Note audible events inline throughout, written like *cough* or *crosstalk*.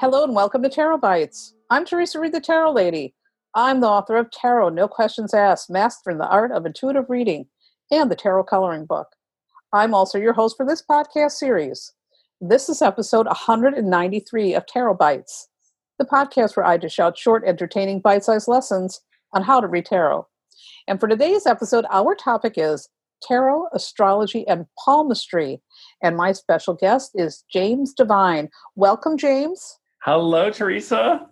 Hello and welcome to Tarot Bites. I'm Teresa Reed, the Tarot Lady. I'm the author of Tarot No Questions Asked, Mastering the Art of Intuitive Reading, and the Tarot Coloring Book. I'm also your host for this podcast series. This is episode 193 of Tarot Bites, the podcast where I dish out short, entertaining, bite sized lessons on how to read tarot. And for today's episode, our topic is tarot, astrology, and palmistry. And my special guest is James Devine. Welcome, James. Hello, Teresa.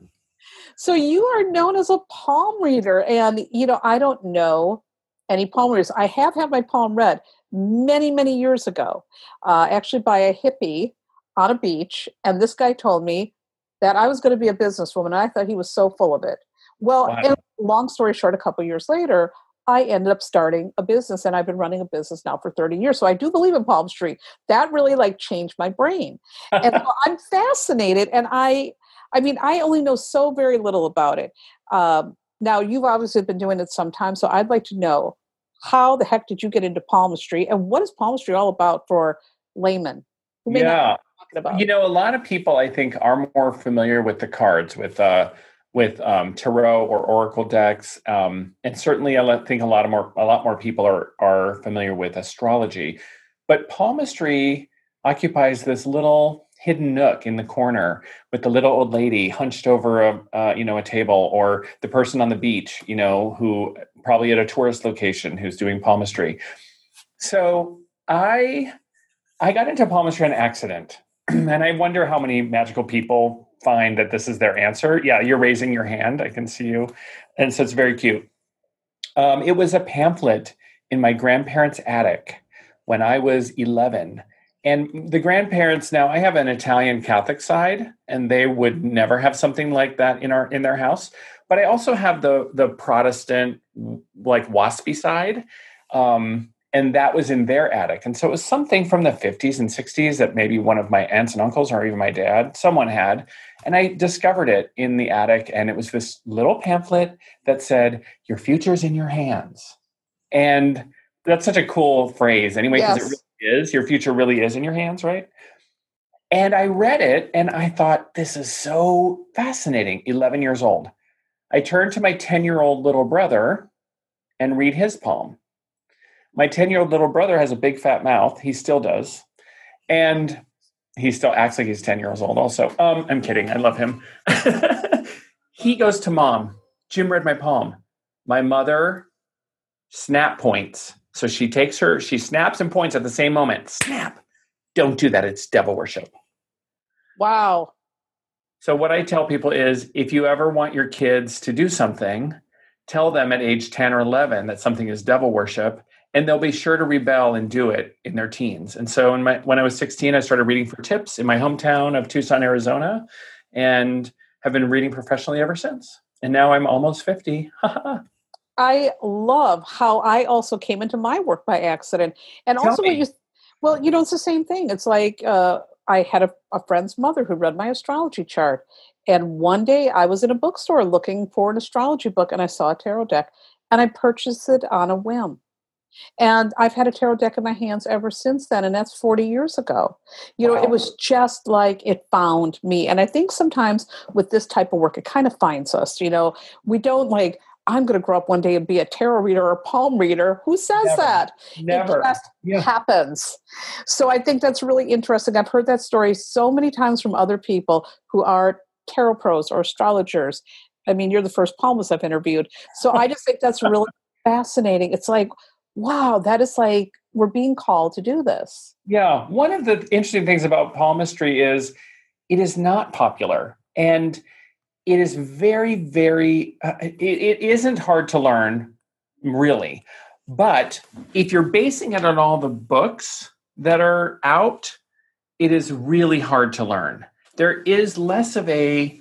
So you are known as a palm reader, and you know I don't know any palm readers. I have had my palm read many, many years ago, uh, actually by a hippie on a beach, and this guy told me that I was going to be a businesswoman. and I thought he was so full of it. Well, wow. long story short, a couple years later, I ended up starting a business and I've been running a business now for 30 years. So I do believe in Palm palmistry. That really like changed my brain. And so *laughs* I'm fascinated and I I mean I only know so very little about it. Um, now you've obviously been doing it some time, so I'd like to know how the heck did you get into palmistry and what is palmistry all about for laymen? yeah. You know, a lot of people I think are more familiar with the cards, with uh with um, tarot or oracle decks, um, and certainly I think a lot of more a lot more people are are familiar with astrology. But palmistry occupies this little hidden nook in the corner with the little old lady hunched over a uh, you know a table, or the person on the beach, you know, who probably at a tourist location who's doing palmistry. So I I got into palmistry on accident, *clears throat* and I wonder how many magical people find that this is their answer. Yeah, you're raising your hand. I can see you. And so it's very cute. Um, it was a pamphlet in my grandparents' attic when I was 11. And the grandparents now, I have an Italian Catholic side, and they would never have something like that in our in their house. But I also have the the Protestant like waspy side. Um, and that was in their attic. And so it was something from the 50s and 60s that maybe one of my aunts and uncles or even my dad, someone had. And I discovered it in the attic, and it was this little pamphlet that said, Your future's in your hands. And that's such a cool phrase, anyway, because yes. it really is. Your future really is in your hands, right? And I read it and I thought, This is so fascinating. 11 years old. I turned to my 10 year old little brother and read his palm my 10 year old little brother has a big fat mouth. He still does. And he still acts like he's 10 years old, also. Um, I'm kidding. I love him. *laughs* he goes to mom. Jim read my palm. My mother snap points. So she takes her, she snaps and points at the same moment. Snap. Don't do that. It's devil worship. Wow. So, what I tell people is if you ever want your kids to do something, tell them at age 10 or 11 that something is devil worship and they'll be sure to rebel and do it in their teens. And so in my, when I was 16, I started reading for tips in my hometown of Tucson, Arizona, and have been reading professionally ever since. And now I'm almost 50. *laughs* I love how I also came into my work by accident. And Tell also me. what you well, you know, it's the same thing. It's like uh, I had a, a friend's mother who read my astrology chart. And one day I was in a bookstore looking for an astrology book and I saw a tarot deck and I purchased it on a whim. And I've had a tarot deck in my hands ever since then, and that's 40 years ago. You know, wow. it was just like it found me. And I think sometimes with this type of work, it kind of finds us. You know, we don't like, I'm going to grow up one day and be a tarot reader or a palm reader. Who says Never. that? Never. It just yeah. happens. So I think that's really interesting. I've heard that story so many times from other people who are tarot pros or astrologers. I mean, you're the first palmist I've interviewed. So I just think that's really *laughs* fascinating. It's like, wow, that is like we're being called to do this. Yeah. One of the interesting things about palmistry is it is not popular and it is very, very, uh, it, it isn't hard to learn, really. But if you're basing it on all the books that are out, it is really hard to learn. There is less of a,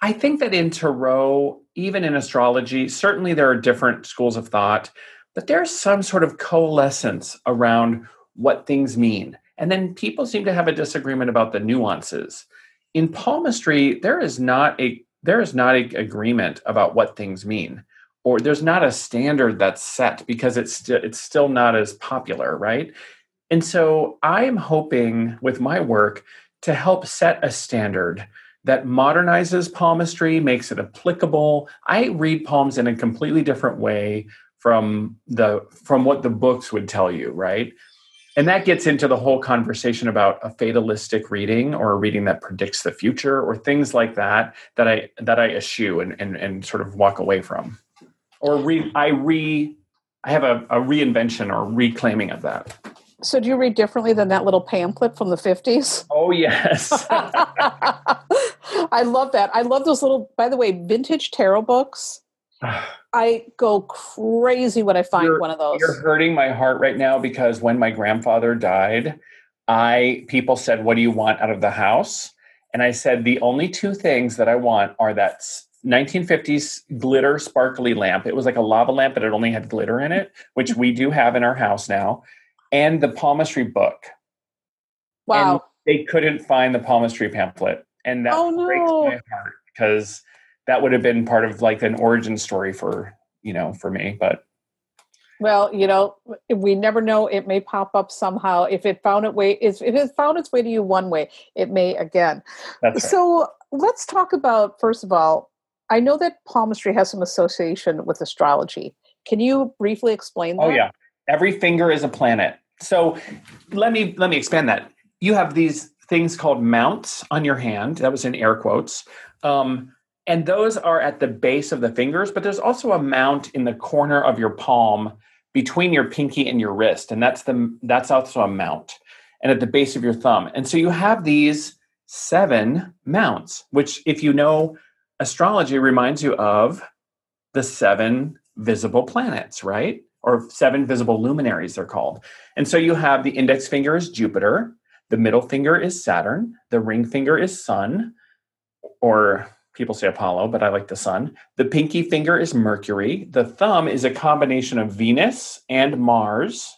I think that in Tarot, even in astrology, certainly there are different schools of thought but there's some sort of coalescence around what things mean. And then people seem to have a disagreement about the nuances. In palmistry, there is not a there is not a agreement about what things mean or there's not a standard that's set because it's st- it's still not as popular, right? And so I'm hoping with my work to help set a standard that modernizes palmistry, makes it applicable. I read palms in a completely different way from the from what the books would tell you, right? And that gets into the whole conversation about a fatalistic reading or a reading that predicts the future or things like that that I that I eschew and and, and sort of walk away from. Or re I re I have a, a reinvention or reclaiming of that. So do you read differently than that little pamphlet from the 50s? Oh yes. *laughs* I love that. I love those little by the way, vintage tarot books. I go crazy when I find you're, one of those. You're hurting my heart right now because when my grandfather died, I people said, "What do you want out of the house?" And I said, "The only two things that I want are that 1950s glitter sparkly lamp. It was like a lava lamp, but it only had glitter in it, which we do have in our house now, and the palmistry book. Wow. And they couldn't find the palmistry pamphlet. And that oh, no. breaks my heart because that would have been part of like an origin story for, you know, for me. But well, you know, we never know. It may pop up somehow. If it found its way, if it found its way to you one way, it may again. Right. So let's talk about first of all. I know that palmistry has some association with astrology. Can you briefly explain oh, that? Oh yeah, every finger is a planet. So let me let me expand that. You have these things called mounts on your hand. That was in air quotes. Um, and those are at the base of the fingers, but there's also a mount in the corner of your palm between your pinky and your wrist. And that's the that's also a mount. And at the base of your thumb. And so you have these seven mounts, which if you know astrology reminds you of the seven visible planets, right? Or seven visible luminaries, they're called. And so you have the index finger is Jupiter, the middle finger is Saturn, the ring finger is Sun, or people say Apollo, but I like the sun. The pinky finger is Mercury. The thumb is a combination of Venus and Mars.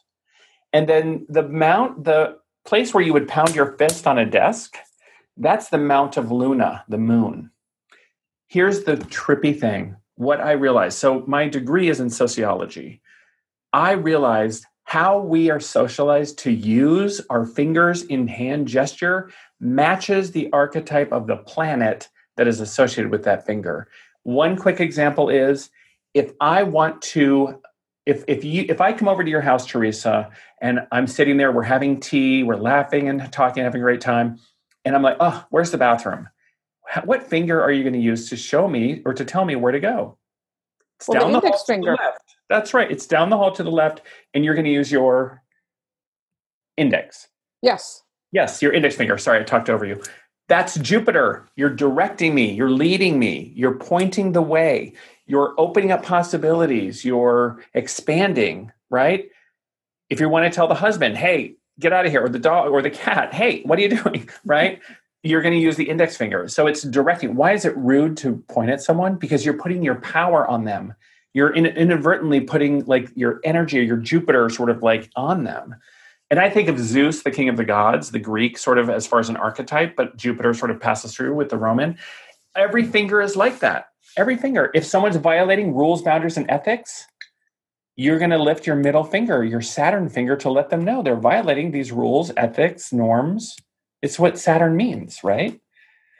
And then the mount, the place where you would pound your fist on a desk, that's the mount of Luna, the moon. Here's the trippy thing what I realized. So, my degree is in sociology. I realized how we are socialized to use our fingers in hand gesture matches the archetype of the planet that is associated with that finger. One quick example is if I want to if if you if I come over to your house, Teresa, and I'm sitting there, we're having tea, we're laughing and talking, having a great time, and I'm like, oh, where's the bathroom? What finger are you going to use to show me or to tell me where to go? It's well, down the, the index finger. The That's right. It's down the hall to the left, and you're going to use your index. Yes. Yes, your index finger. Sorry, I talked over you. That's Jupiter. You're directing me, you're leading me, you're pointing the way, you're opening up possibilities, you're expanding, right? If you want to tell the husband, hey, get out of here, or the dog or the cat, hey, what are you *laughs* doing, right? You're going to use the index finger. So it's directing. Why is it rude to point at someone? Because you're putting your power on them. You're inadvertently putting like your energy or your Jupiter sort of like on them. And I think of Zeus, the king of the gods, the Greek sort of as far as an archetype, but Jupiter sort of passes through with the Roman. Every finger is like that. Every finger. If someone's violating rules, boundaries, and ethics, you're going to lift your middle finger, your Saturn finger, to let them know they're violating these rules, ethics, norms. It's what Saturn means, right?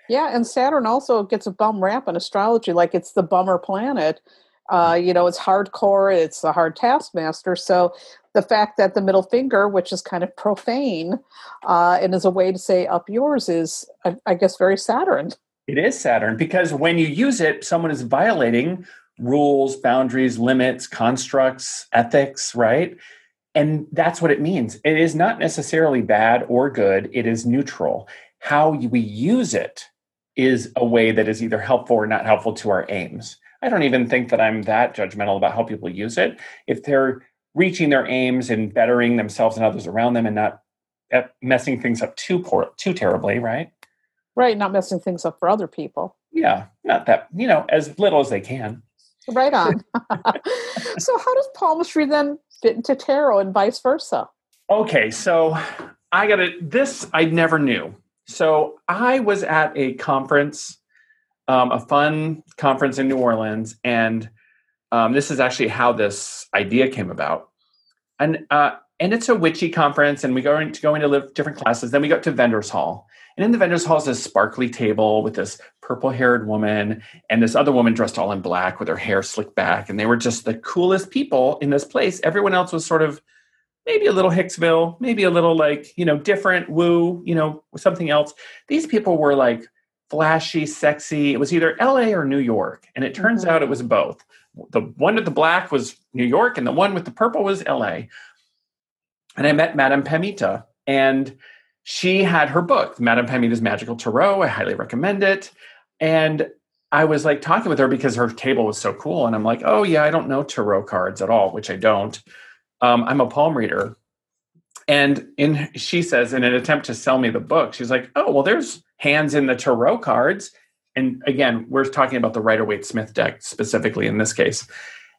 Yeah, and Saturn also gets a bum rap in astrology, like it's the bummer planet. Uh, you know, it's hardcore, it's a hard taskmaster. So the fact that the middle finger, which is kind of profane uh, and is a way to say up yours, is, I, I guess, very Saturn. It is Saturn because when you use it, someone is violating rules, boundaries, limits, constructs, ethics, right? And that's what it means. It is not necessarily bad or good, it is neutral. How we use it is a way that is either helpful or not helpful to our aims. I don't even think that I'm that judgmental about how people use it. If they're reaching their aims and bettering themselves and others around them and not uh, messing things up too poor too terribly right? Right not messing things up for other people. Yeah not that you know as little as they can. Right on. *laughs* *laughs* So how does palmistry then fit into tarot and vice versa? Okay so i got it this i never knew. So i was at a conference um, a fun conference in new orleans and um, this is actually how this idea came about. And uh, and it's a witchy conference, and we go into going to live different classes. Then we go to vendors hall, and in the vendors hall is this sparkly table with this purple haired woman and this other woman dressed all in black with her hair slicked back, and they were just the coolest people in this place. Everyone else was sort of maybe a little Hicksville, maybe a little like you know different woo, you know something else. These people were like flashy, sexy. It was either L.A. or New York, and it turns mm-hmm. out it was both. The one with the black was New York, and the one with the purple was L.A. And I met Madame Pamita, and she had her book, Madame Pamita's Magical Tarot. I highly recommend it. And I was like talking with her because her table was so cool, and I'm like, oh yeah, I don't know tarot cards at all, which I don't. Um, I'm a palm reader, and in she says in an attempt to sell me the book, she's like, "Oh, well, there's hands in the tarot cards." And again, we're talking about the Rider Waite Smith deck specifically in this case.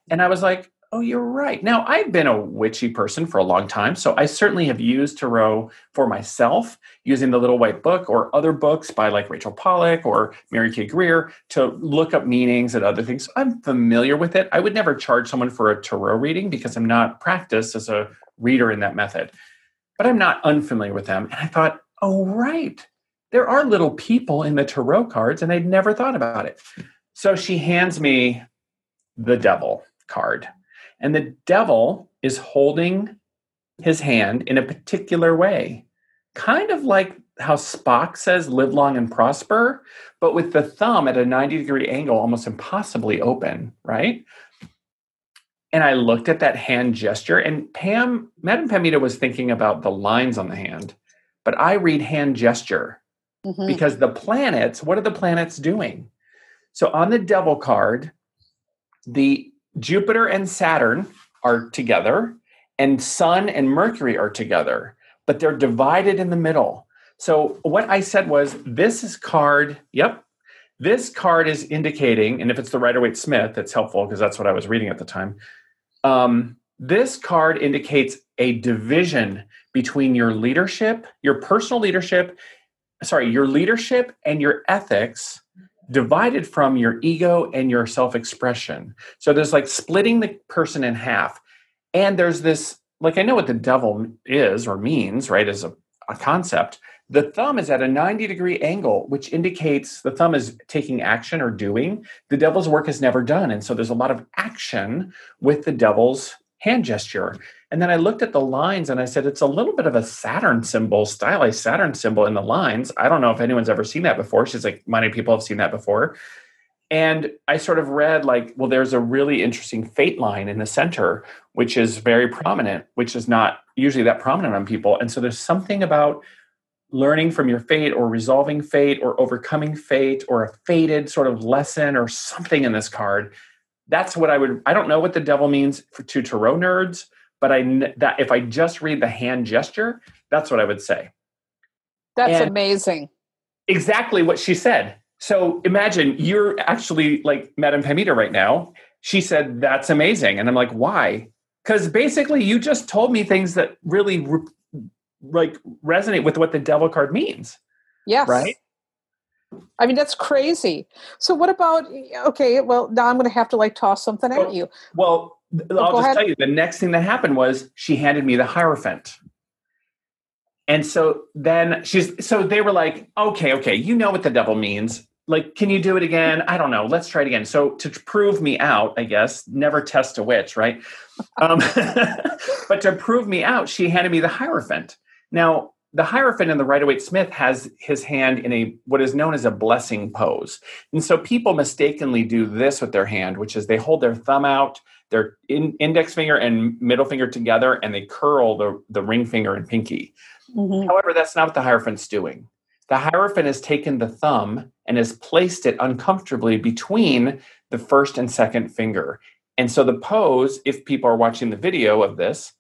And I was like, "Oh, you're right." Now, I've been a witchy person for a long time, so I certainly have used tarot for myself using the Little White Book or other books by like Rachel Pollack or Mary K. Greer to look up meanings and other things. I'm familiar with it. I would never charge someone for a tarot reading because I'm not practiced as a reader in that method but I'm not unfamiliar with them. And I thought, oh, right. There are little people in the tarot cards, and I'd never thought about it. So she hands me the devil card. And the devil is holding his hand in a particular way, kind of like how Spock says, live long and prosper, but with the thumb at a 90 degree angle, almost impossibly open, right? And I looked at that hand gesture, and Pam, Madam Pamita was thinking about the lines on the hand, but I read hand gesture mm-hmm. because the planets, what are the planets doing? So on the devil card, the Jupiter and Saturn are together, and Sun and Mercury are together, but they're divided in the middle. So what I said was, this is card, yep, this card is indicating, and if it's the Rider Waite Smith, that's helpful because that's what I was reading at the time. Um, this card indicates a division between your leadership, your personal leadership, sorry, your leadership and your ethics divided from your ego and your self expression. So there's like splitting the person in half. And there's this, like, I know what the devil is or means, right, as a, a concept. The thumb is at a 90 degree angle, which indicates the thumb is taking action or doing. The devil's work is never done. And so there's a lot of action with the devil's hand gesture. And then I looked at the lines and I said, it's a little bit of a Saturn symbol, stylized Saturn symbol in the lines. I don't know if anyone's ever seen that before. She's like, many people have seen that before. And I sort of read, like, well, there's a really interesting fate line in the center, which is very prominent, which is not usually that prominent on people. And so there's something about learning from your fate or resolving fate or overcoming fate or a fated sort of lesson or something in this card that's what i would i don't know what the devil means for, to tarot nerds but i that if i just read the hand gesture that's what i would say. That's and amazing. exactly what she said. So imagine you're actually like madame pamita right now. She said that's amazing. And i'm like why? Because basically you just told me things that really like resonate with what the devil card means. Yes. Right? I mean, that's crazy. So what about okay, well, now I'm going to have to like toss something well, at you. Well, oh, I'll just ahead. tell you the next thing that happened was she handed me the Hierophant. And so then she's so they were like, "Okay, okay, you know what the devil means. Like, can you do it again? I don't know. Let's try it again." So to prove me out, I guess, never test a witch, right? Um, *laughs* but to prove me out, she handed me the Hierophant. Now, the Hierophant in the Rider Waite Smith has his hand in a what is known as a blessing pose. And so people mistakenly do this with their hand, which is they hold their thumb out, their in, index finger and middle finger together, and they curl the, the ring finger and pinky. Mm-hmm. However, that's not what the Hierophant's doing. The Hierophant has taken the thumb and has placed it uncomfortably between the first and second finger. And so the pose, if people are watching the video of this,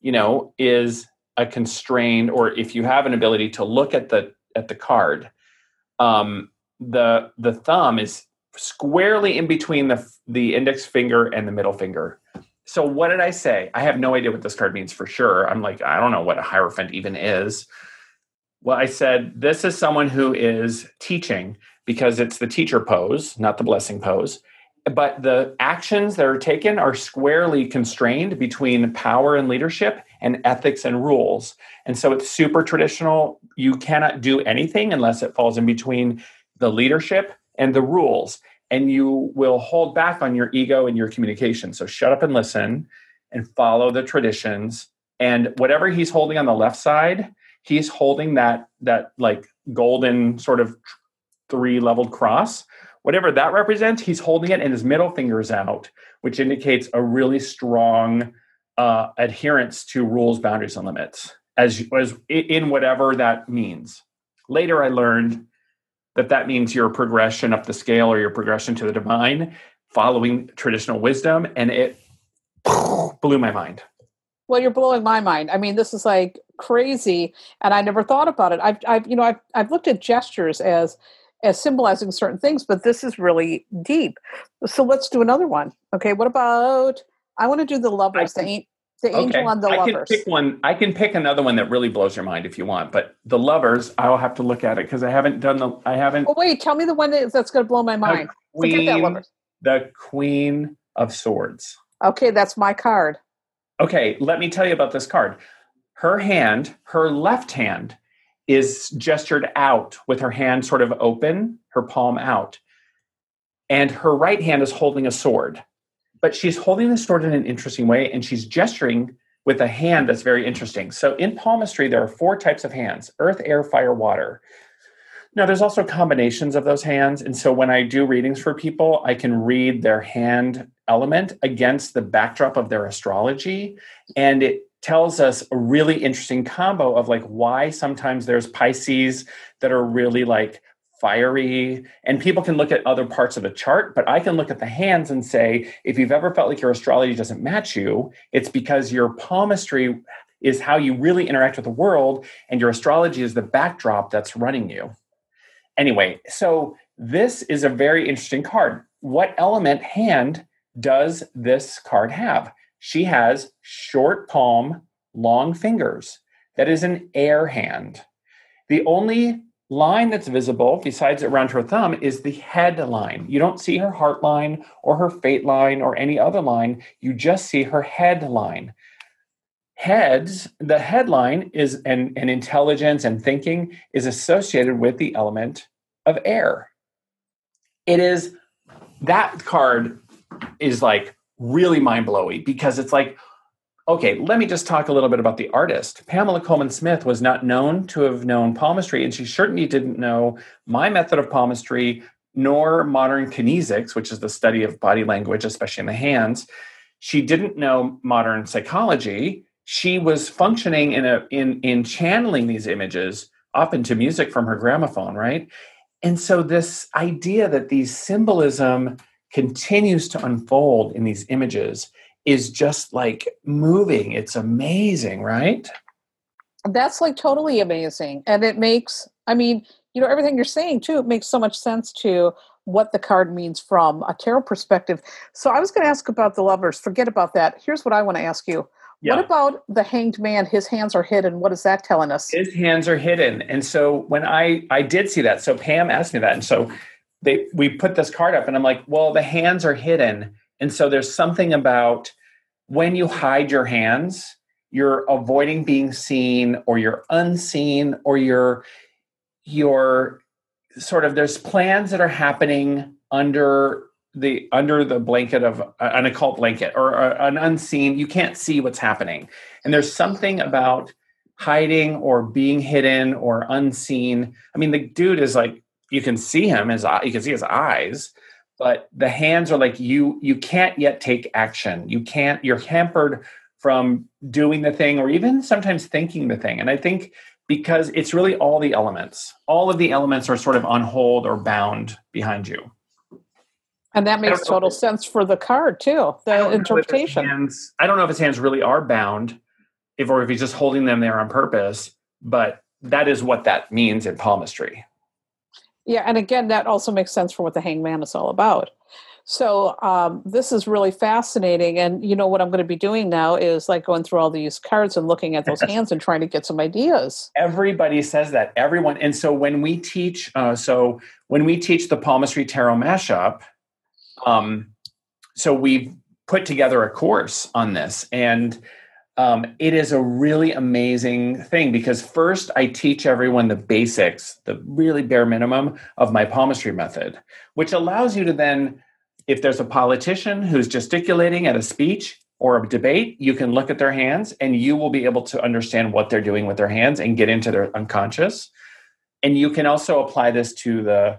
you know, is a constrained or if you have an ability to look at the at the card um, the the thumb is squarely in between the the index finger and the middle finger. So what did i say? I have no idea what this card means for sure. I'm like i don't know what a hierophant even is. Well i said this is someone who is teaching because it's the teacher pose not the blessing pose. But the actions that are taken are squarely constrained between power and leadership and ethics and rules. And so it's super traditional. You cannot do anything unless it falls in between the leadership and the rules. And you will hold back on your ego and your communication. So shut up and listen and follow the traditions. And whatever he's holding on the left side, he's holding that that like golden sort of three leveled cross whatever that represents he's holding it and his middle finger is out which indicates a really strong uh, adherence to rules boundaries and limits as, as in whatever that means. Later i learned that that means your progression up the scale or your progression to the divine following traditional wisdom and it *laughs* blew my mind. Well you're blowing my mind. I mean this is like crazy and i never thought about it. I've, I've you know I've, I've looked at gestures as as symbolizing certain things but this is really deep. So let's do another one. Okay what about i want to do the lovers can, the, the okay. angel on the I lovers can pick one i can pick another one that really blows your mind if you want but the lovers i'll have to look at it because i haven't done the i haven't oh wait tell me the one that's going to blow my mind queen, Forget that lovers the queen of swords okay that's my card okay let me tell you about this card her hand, her left hand, is gestured out with her hand sort of open, her palm out. And her right hand is holding a sword. But she's holding the sword in an interesting way and she's gesturing with a hand that's very interesting. So in palmistry, there are four types of hands earth, air, fire, water. Now, there's also combinations of those hands. And so when I do readings for people, I can read their hand element against the backdrop of their astrology. And it tells us a really interesting combo of like why sometimes there's Pisces that are really like fiery and people can look at other parts of the chart but i can look at the hands and say if you've ever felt like your astrology doesn't match you it's because your palmistry is how you really interact with the world and your astrology is the backdrop that's running you anyway so this is a very interesting card what element hand does this card have she has short palm, long fingers. That is an air hand. The only line that's visible besides around her thumb is the head line. You don't see her heart line or her fate line or any other line. You just see her head line. Heads, the headline is and, and intelligence and thinking is associated with the element of air. It is that card is like really mind blowing because it's like, okay, let me just talk a little bit about the artist. Pamela Colman Smith was not known to have known palmistry, and she certainly didn't know my method of palmistry, nor modern kinesics, which is the study of body language, especially in the hands. She didn't know modern psychology. She was functioning in a in in channeling these images often to music from her gramophone, right? And so this idea that these symbolism continues to unfold in these images is just like moving. It's amazing, right? That's like totally amazing. And it makes, I mean, you know, everything you're saying too, it makes so much sense to what the card means from a tarot perspective. So I was going to ask about the lovers. Forget about that. Here's what I want to ask you. Yeah. What about the hanged man? His hands are hidden. What is that telling us? His hands are hidden. And so when I I did see that, so Pam asked me that, and so they we put this card up and i'm like well the hands are hidden and so there's something about when you hide your hands you're avoiding being seen or you're unseen or you're you're sort of there's plans that are happening under the under the blanket of uh, an occult blanket or uh, an unseen you can't see what's happening. And there's something about hiding or being hidden or unseen. I mean the dude is like you can see him his you can see his eyes but the hands are like you you can't yet take action. You can't you're hampered from doing the thing or even sometimes thinking the thing. And i think because it's really all the elements. All of the elements are sort of on hold or bound behind you. And that makes total sense for the card too the I interpretation. hands, i don't know if his hands really are bound if or if he's just holding them there on purpose but that is what that means in palmistry yeah, and again, that also makes sense for what the hangman is all about. So um, this is really fascinating, and you know what I'm going to be doing now is like going through all these cards and looking at those *laughs* hands and trying to get some ideas. Everybody says that. Everyone, and so when we teach, uh, so when we teach the palmistry tarot mashup, um, so we've put together a course on this, and um, it is a really amazing thing because first I teach everyone the basics, the really bare minimum of my palmistry method, which allows you to then, if there's a politician who's gesticulating at a speech or a debate, you can look at their hands and you will be able to understand what they're doing with their hands and get into their unconscious. And you can also apply this to the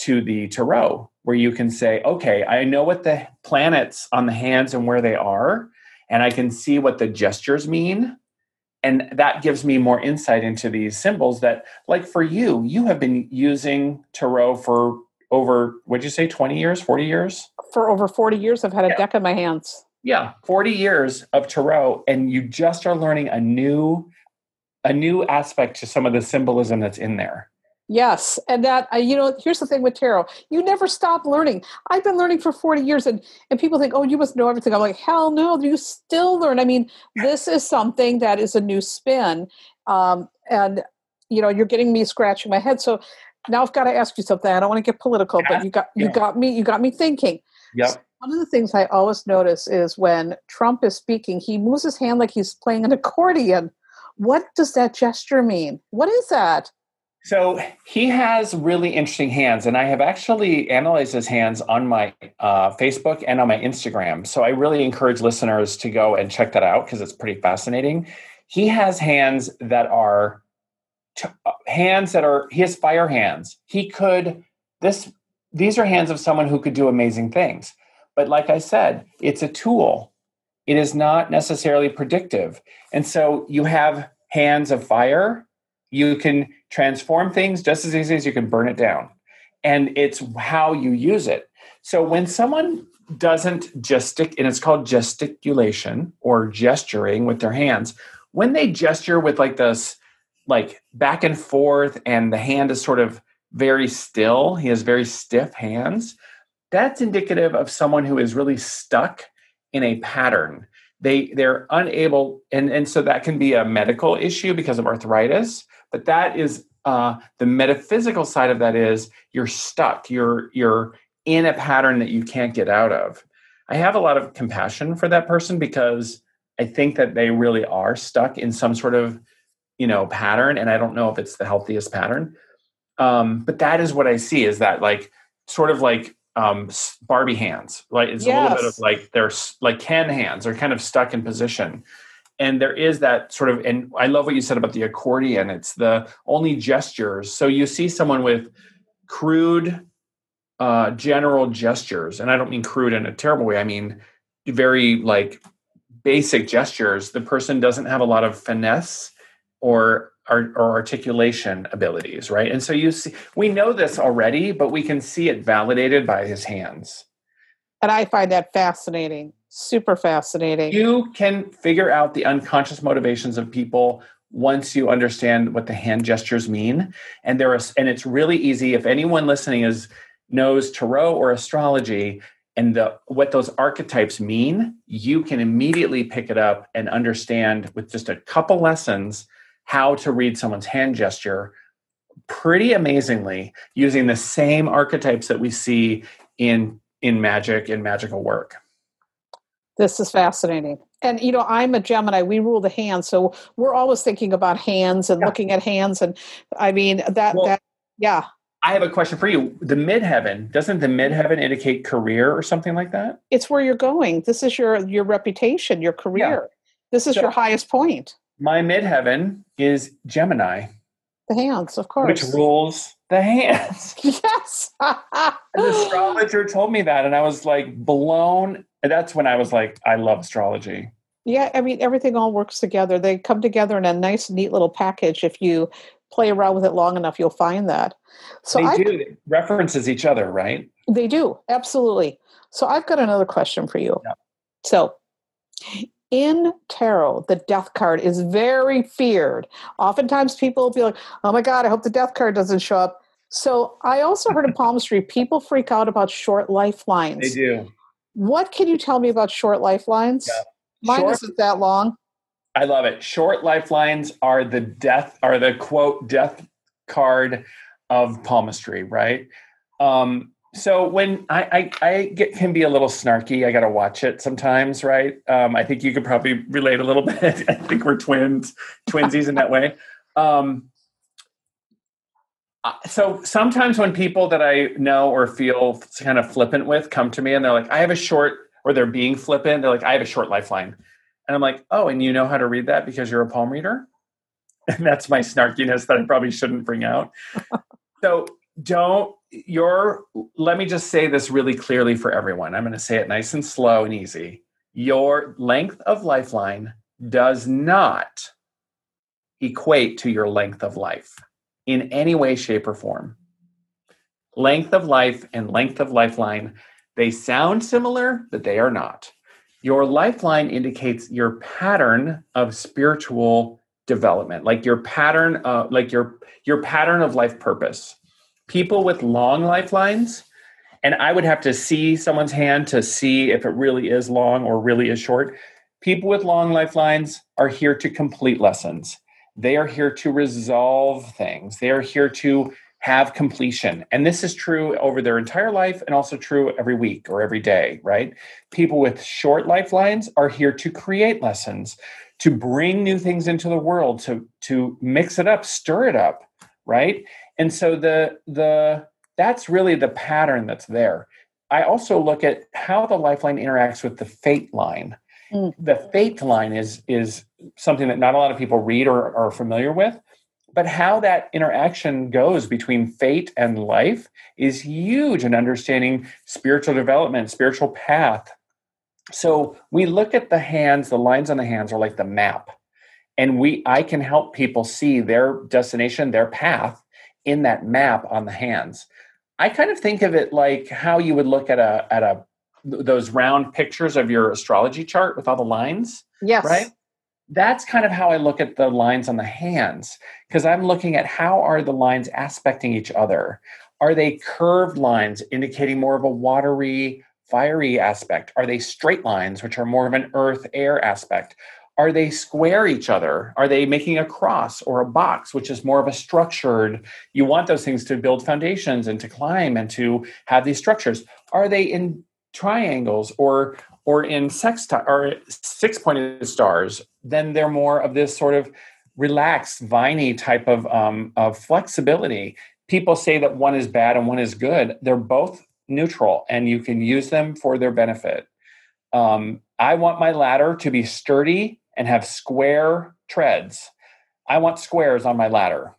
to the tarot, where you can say, okay, I know what the planets on the hands and where they are and I can see what the gestures mean. And that gives me more insight into these symbols that, like for you, you have been using Tarot for over, what'd you say 20 years, 40 years? For over 40 years, I've had a yeah. deck in my hands. Yeah, 40 years of Tarot, and you just are learning a new a new aspect to some of the symbolism that's in there. Yes, and that uh, you know, here's the thing with tarot: you never stop learning. I've been learning for forty years, and and people think, oh, you must know everything. I'm like, hell no, you still learn. I mean, this is something that is a new spin, um, and you know, you're getting me scratching my head. So now I've got to ask you something. I don't want to get political, but you got you got me you got me thinking. Yep. So one of the things I always notice is when Trump is speaking, he moves his hand like he's playing an accordion. What does that gesture mean? What is that? So he has really interesting hands, and I have actually analyzed his hands on my uh, Facebook and on my Instagram. So I really encourage listeners to go and check that out because it's pretty fascinating. He has hands that are t- uh, hands that are he has fire hands. He could this these are hands of someone who could do amazing things. But like I said, it's a tool. It is not necessarily predictive. And so you have hands of fire you can transform things just as easy as you can burn it down. And it's how you use it. So when someone doesn't gestic, and it's called gesticulation or gesturing with their hands, when they gesture with like this, like back and forth, and the hand is sort of very still, he has very stiff hands, that's indicative of someone who is really stuck in a pattern they they're unable and and so that can be a medical issue because of arthritis but that is uh, the metaphysical side of that is you're stuck. You're you're in a pattern that you can't get out of. I have a lot of compassion for that person because I think that they really are stuck in some sort of you know pattern, and I don't know if it's the healthiest pattern. Um, but that is what I see is that like sort of like um, Barbie hands, right? It's yes. a little bit of like they're like Ken hands They're kind of stuck in position and there is that sort of and i love what you said about the accordion it's the only gestures so you see someone with crude uh, general gestures and i don't mean crude in a terrible way i mean very like basic gestures the person doesn't have a lot of finesse or or, or articulation abilities right and so you see we know this already but we can see it validated by his hands and i find that fascinating Super fascinating. You can figure out the unconscious motivations of people once you understand what the hand gestures mean. And there is and it's really easy if anyone listening is knows tarot or astrology and the what those archetypes mean, you can immediately pick it up and understand with just a couple lessons how to read someone's hand gesture pretty amazingly using the same archetypes that we see in in magic and magical work. This is fascinating. And you know, I'm a Gemini. We rule the hands, so we're always thinking about hands and yeah. looking at hands. And I mean that well, that yeah. I have a question for you. The midheaven doesn't the midheaven indicate career or something like that? It's where you're going. This is your your reputation, your career. Yeah. This is so your highest point. My midheaven is Gemini. The hands, of course. Which rules the hands. *laughs* Yes. *laughs* An astrologer told me that, and I was like blown. That's when I was like, I love astrology. Yeah, I mean, everything all works together. They come together in a nice, neat little package. If you play around with it long enough, you'll find that. So they I, do it references each other, right? They do absolutely. So I've got another question for you. Yeah. So in tarot, the death card is very feared. Oftentimes people will be like, oh my God, I hope the death card doesn't show up. So I also heard in palmistry, people freak out about short lifelines. They do. What can you tell me about short lifelines? Yeah. Mine short, isn't that long. I love it. Short lifelines are the death, are the quote death card of palmistry, right? Um, so when I, I, I get can be a little snarky, I got to watch it sometimes, right? Um, I think you could probably relate a little *laughs* bit. I think we're twins, twinsies in that way. Um, uh, so sometimes when people that I know or feel kind of flippant with come to me and they're like, I have a short, or they're being flippant, they're like, I have a short lifeline. And I'm like, oh, and you know how to read that because you're a palm reader? *laughs* And that's my snarkiness that I probably shouldn't bring out. so don't your let me just say this really clearly for everyone. I'm going to say it nice and slow and easy. Your length of lifeline does not equate to your length of life in any way shape or form. Length of life and length of lifeline, they sound similar, but they are not. Your lifeline indicates your pattern of spiritual development, like your pattern, uh, like your your pattern of life purpose people with long lifelines, and I would have to see someone's hand to see if it really is long or really is short. People with long lifelines are here to complete lessons. They are here to resolve things. They are here to have completion. And this is true over their entire life and also true every week or every day, right? People with short lifelines are here to create lessons, to bring new things into the world, to, to mix it up, stir it up, right? And so the the that's really the pattern that's there. I also look at how the lifeline interacts with the fate line. Mm. the fate line is is something that not a lot of people read or are familiar with but how that interaction goes between fate and life is huge in understanding spiritual development spiritual path. So we look at the hands the lines on the hands are like the map. And we i can help people see their destination their path in that map on the hands. I kind of think of it like how you would look at a at a those round pictures of your astrology chart with all the lines. Yes. Right? That's kind of how I look at the lines on the hands because I'm looking at how are the lines aspecting each other? Are they curved lines indicating more of a watery, fiery aspect? Are they straight lines, which are more of an earth air aspect? Are they square each other? Are they making a cross or a box, which is more of a structured? You want those things to build foundations and to climb and to have these structures. Are they in triangles or or in sexti or six pointed stars? Then they're more of this sort of relaxed, viney type of um, of flexibility. People say that one is bad and one is good. They're both neutral, and you can use them for their benefit. Um, I want my ladder to be sturdy and have square treads. I want squares on my ladder.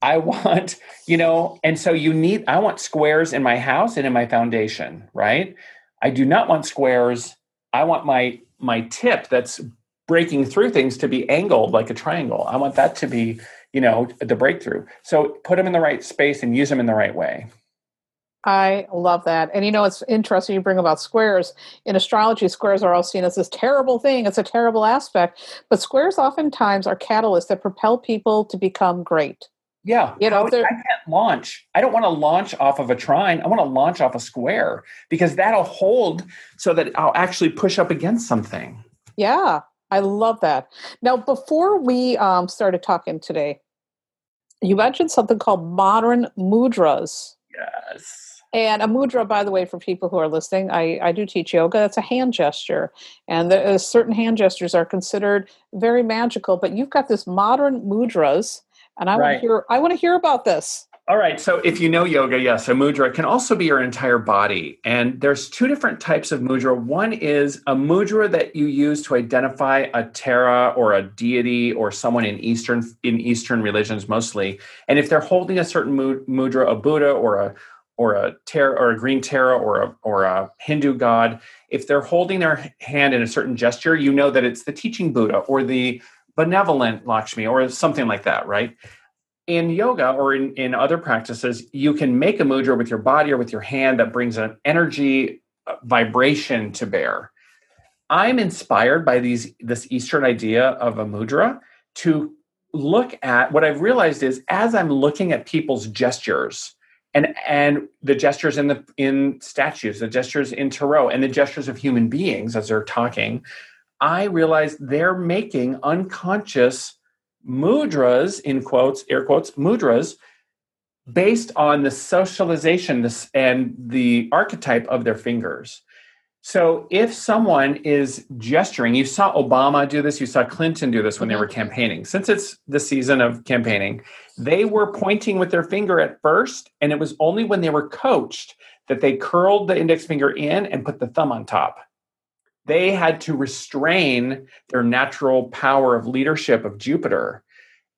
I want, you know, and so you need, I want squares in my house and in my foundation, right? I do not want squares. I want my my tip that's breaking through things to be angled like a triangle. I want that to be, you know, the breakthrough. So put them in the right space and use them in the right way. I love that. And you know, it's interesting you bring about squares. In astrology, squares are all seen as this terrible thing. It's a terrible aspect. But squares oftentimes are catalysts that propel people to become great. Yeah. You know, I can't launch. I don't want to launch off of a trine. I want to launch off a square because that'll hold so that I'll actually push up against something. Yeah. I love that. Now, before we um, started talking today, you mentioned something called modern mudras. Yes. And a mudra, by the way, for people who are listening, I, I do teach yoga. That's a hand gesture. And the, uh, certain hand gestures are considered very magical, but you've got this modern mudras. And I right. want to hear I want to hear about this. All right. So if you know yoga, yes, a mudra can also be your entire body. And there's two different types of mudra. One is a mudra that you use to identify a Tara or a deity or someone in Eastern in Eastern religions mostly. And if they're holding a certain mudra, a Buddha or a or a Tara or a green Tara or a or a Hindu god, if they're holding their hand in a certain gesture, you know that it's the teaching Buddha or the benevolent Lakshmi or something like that, right? In yoga or in, in other practices, you can make a mudra with your body or with your hand that brings an energy uh, vibration to bear. I'm inspired by these this Eastern idea of a mudra to look at what I've realized is as I'm looking at people's gestures, and and the gestures in the in statues the gestures in tarot and the gestures of human beings as they're talking i realize they're making unconscious mudras in quotes air quotes mudras based on the socialization and the archetype of their fingers. So if someone is gesturing, you saw Obama do this, you saw Clinton do this when they were mm-hmm. campaigning. Since it's the season of campaigning, they were pointing with their finger at first, and it was only when they were coached that they curled the index finger in and put the thumb on top. They had to restrain their natural power of leadership of Jupiter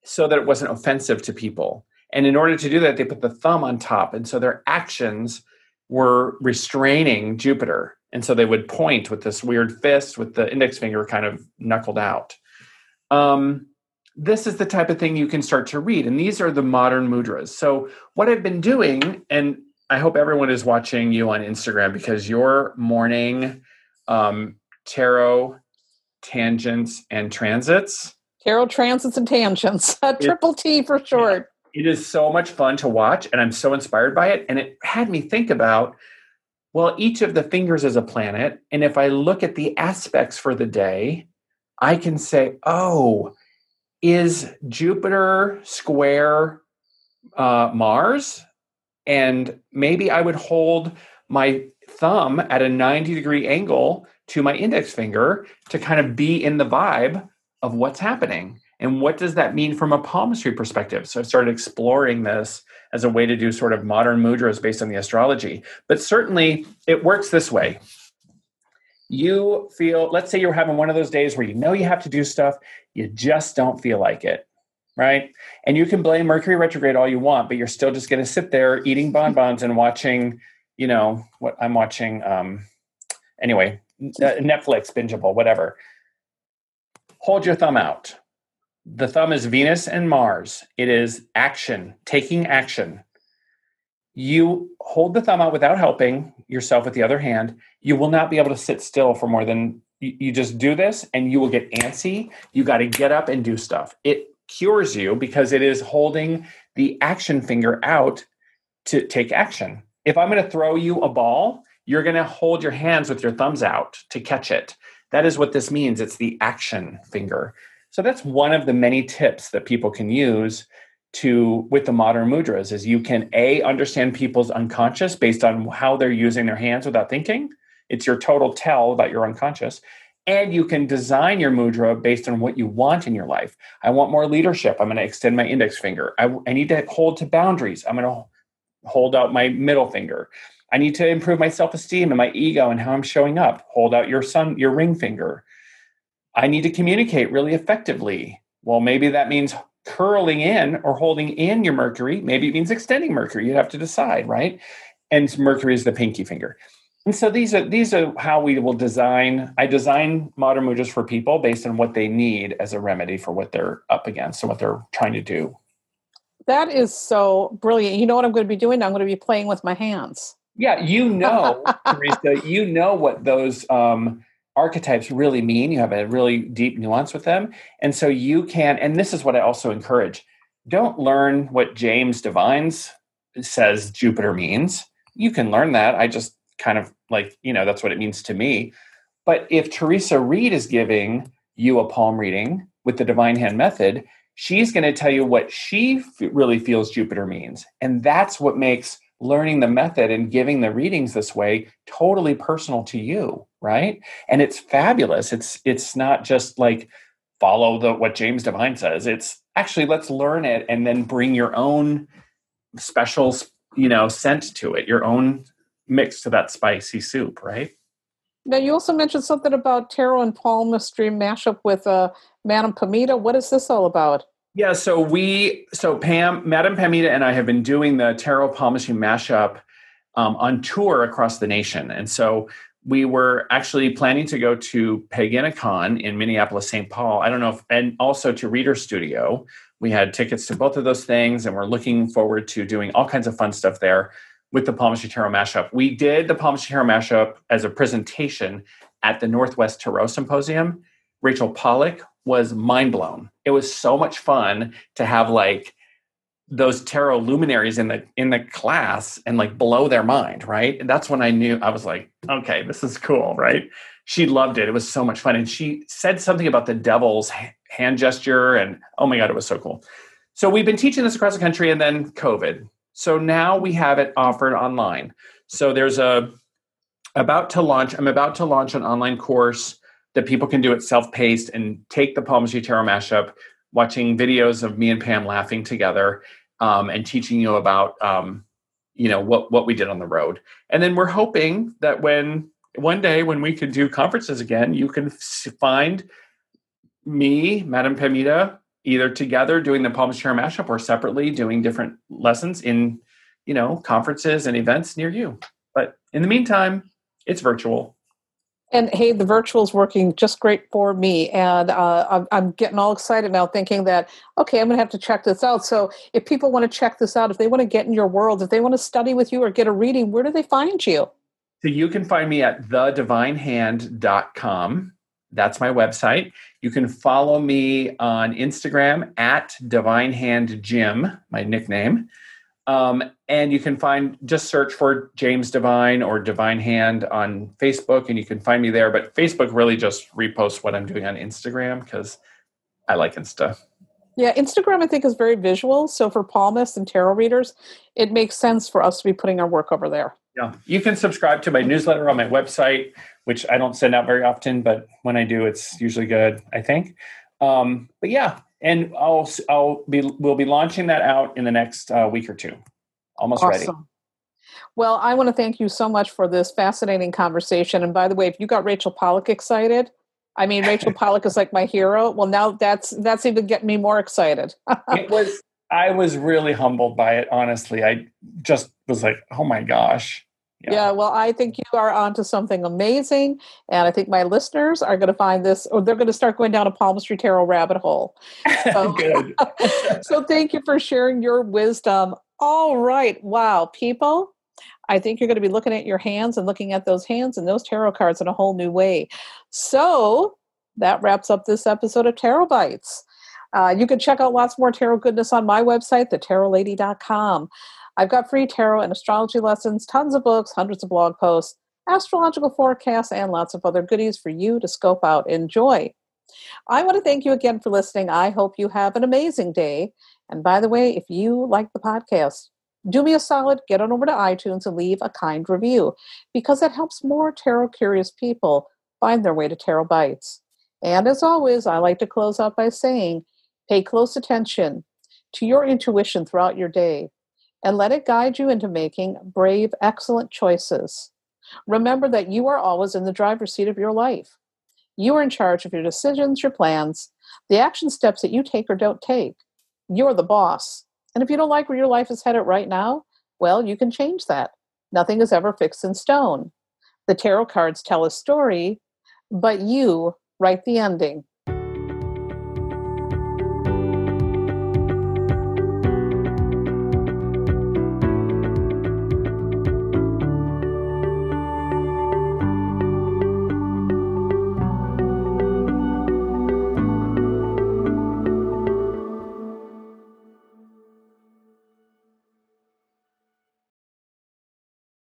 so that it wasn't offensive to people. And in order to do that, they put the thumb on top. And so their actions were restraining Jupiter. And so they would point with this weird fist with the index finger kind of knuckled out. Um, this is the type of thing you can start to read. And these are the modern mudras. So, what I've been doing, and I hope everyone is watching you on Instagram because your morning um, tarot tangents and transits. Tarot transits and tangents, *laughs* triple T for short. It is so much fun to watch, and I'm so inspired by it. And it had me think about well, each of the fingers is a planet. And if I look at the aspects for the day, I can say, oh, is Jupiter square uh, Mars? And maybe I would hold my thumb at a 90 degree angle to my index finger to kind of be in the vibe of what's happening. And what does that mean from a palmistry perspective? So I started exploring this as a way to do sort of modern mudras based on the astrology. But certainly it works this way. You feel, let's say you're having one of those days where you know you have to do stuff, you just don't feel like it, right? And you can blame Mercury retrograde all you want, but you're still just going to sit there eating bonbons and watching, you know, what I'm watching. Um, anyway, Netflix, bingeable, whatever. Hold your thumb out the thumb is Venus and Mars. It is action, taking action. You hold the thumb out without helping yourself with the other hand. You will not be able to sit still for more than you, just do this and you will get antsy. You got to get up and do stuff. It cures you because it is holding the action finger out to take action. If I'm going to throw you a ball, you're going to hold your hands with your thumbs out to catch it. That is what this means. It's the action finger. So that's one of the many tips that people can use to with the modern mudras is you can a understand people's unconscious based on how they're using their hands without thinking. It's your total tell about your unconscious. And you can design your mudra based on what you want in your life. I want more leadership. I'm going to extend my index finger. I, I need to hold to boundaries. I'm going to hold out my middle finger. I need to improve my self-esteem and my ego and how I'm showing up. Hold out your sun, your ring finger. I need to communicate really effectively. Well, maybe that means curling in or holding in your Mercury. Maybe it means extending Mercury. You have to decide, right? And Mercury is the pinky finger. And so these are these are how we will design. I design modern mudras for people based on what they need as a remedy for what they're up against and what they're trying to do. That is so brilliant. You know what I'm going to be doing? I'm going to be playing with my hands. Yeah, you know, *laughs* Theresa, you know what those um, archetypes really mean. You have a really deep nuance with them. And so you can, and this is what I also encourage don't learn what James Divines says Jupiter means. You can learn that. I just kind of like, you know, that's what it means to me. But if Theresa Reed is giving you a palm reading with the divine hand method, she's going to tell you what she f- really feels Jupiter means. And that's what makes learning the method and giving the readings this way totally personal to you right? And it's fabulous. It's it's not just like follow the what james divine says. It's actually let's learn it and then bring your own special you know scent to it your own mix to that spicy soup right? Now you also mentioned something about tarot and palmistry mashup with uh, madame pamita what is this all about yeah, so we, so Pam, Madame Pamita and I have been doing the Tarot Palmistry mashup um, on tour across the nation. And so we were actually planning to go to Paganicon in Minneapolis, St. Paul. I don't know if, and also to Reader Studio. We had tickets to both of those things, and we're looking forward to doing all kinds of fun stuff there with the Palmistry Tarot mashup. We did the Palmistry Tarot mashup as a presentation at the Northwest Tarot Symposium. Rachel Pollack was mind blown. It was so much fun to have like those tarot luminaries in the in the class and like blow their mind, right? And that's when I knew I was like, okay, this is cool, right? She loved it. It was so much fun. And she said something about the devil's hand gesture and oh my god, it was so cool. So we've been teaching this across the country and then COVID. So now we have it offered online. So there's a about to launch. I'm about to launch an online course that people can do it self-paced and take the palmistry tarot mashup, watching videos of me and Pam laughing together, um, and teaching you about um, you know what what we did on the road. And then we're hoping that when one day when we can do conferences again, you can find me, Madame Pamita, either together doing the palmistry tarot mashup or separately doing different lessons in you know conferences and events near you. But in the meantime, it's virtual. And hey, the virtual is working just great for me. And uh, I'm, I'm, getting all excited now thinking that, okay, I'm going to have to check this out. So if people want to check this out, if they want to get in your world, if they want to study with you or get a reading, where do they find you? So you can find me at thedivinehand.com. That's my website. You can follow me on Instagram at divinehandjim, my nickname. Um, and you can find just search for James Divine or Divine Hand on Facebook, and you can find me there. But Facebook really just reposts what I'm doing on Instagram because I like Insta. Yeah, Instagram I think is very visual. So for palmists and tarot readers, it makes sense for us to be putting our work over there. Yeah, you can subscribe to my newsletter on my website, which I don't send out very often, but when I do, it's usually good. I think. Um, but yeah, and I'll I'll be we'll be launching that out in the next uh, week or two. Almost awesome. ready. Well, I want to thank you so much for this fascinating conversation. And by the way, if you got Rachel Pollack excited, I mean Rachel *laughs* Pollack is like my hero. Well, now that's that's even getting me more excited. it was I was really humbled by it, honestly. I just was like, oh my gosh. Yeah. yeah. well, I think you are onto something amazing. And I think my listeners are going to find this, or they're going to start going down a palmistry tarot rabbit hole. So, *laughs* Good. *laughs* so thank you for sharing your wisdom. All right. Wow. People, I think you're going to be looking at your hands and looking at those hands and those tarot cards in a whole new way. So that wraps up this episode of Tarot Bites. Uh, you can check out lots more tarot goodness on my website, thetarotlady.com. I've got free tarot and astrology lessons, tons of books, hundreds of blog posts, astrological forecasts, and lots of other goodies for you to scope out. Enjoy. I want to thank you again for listening. I hope you have an amazing day. And by the way, if you like the podcast, do me a solid, get on over to iTunes and leave a kind review because it helps more tarot curious people find their way to Tarot Bites. And as always, I like to close out by saying pay close attention to your intuition throughout your day and let it guide you into making brave, excellent choices. Remember that you are always in the driver's seat of your life. You are in charge of your decisions, your plans, the action steps that you take or don't take. You're the boss. And if you don't like where your life is headed right now, well, you can change that. Nothing is ever fixed in stone. The tarot cards tell a story, but you write the ending.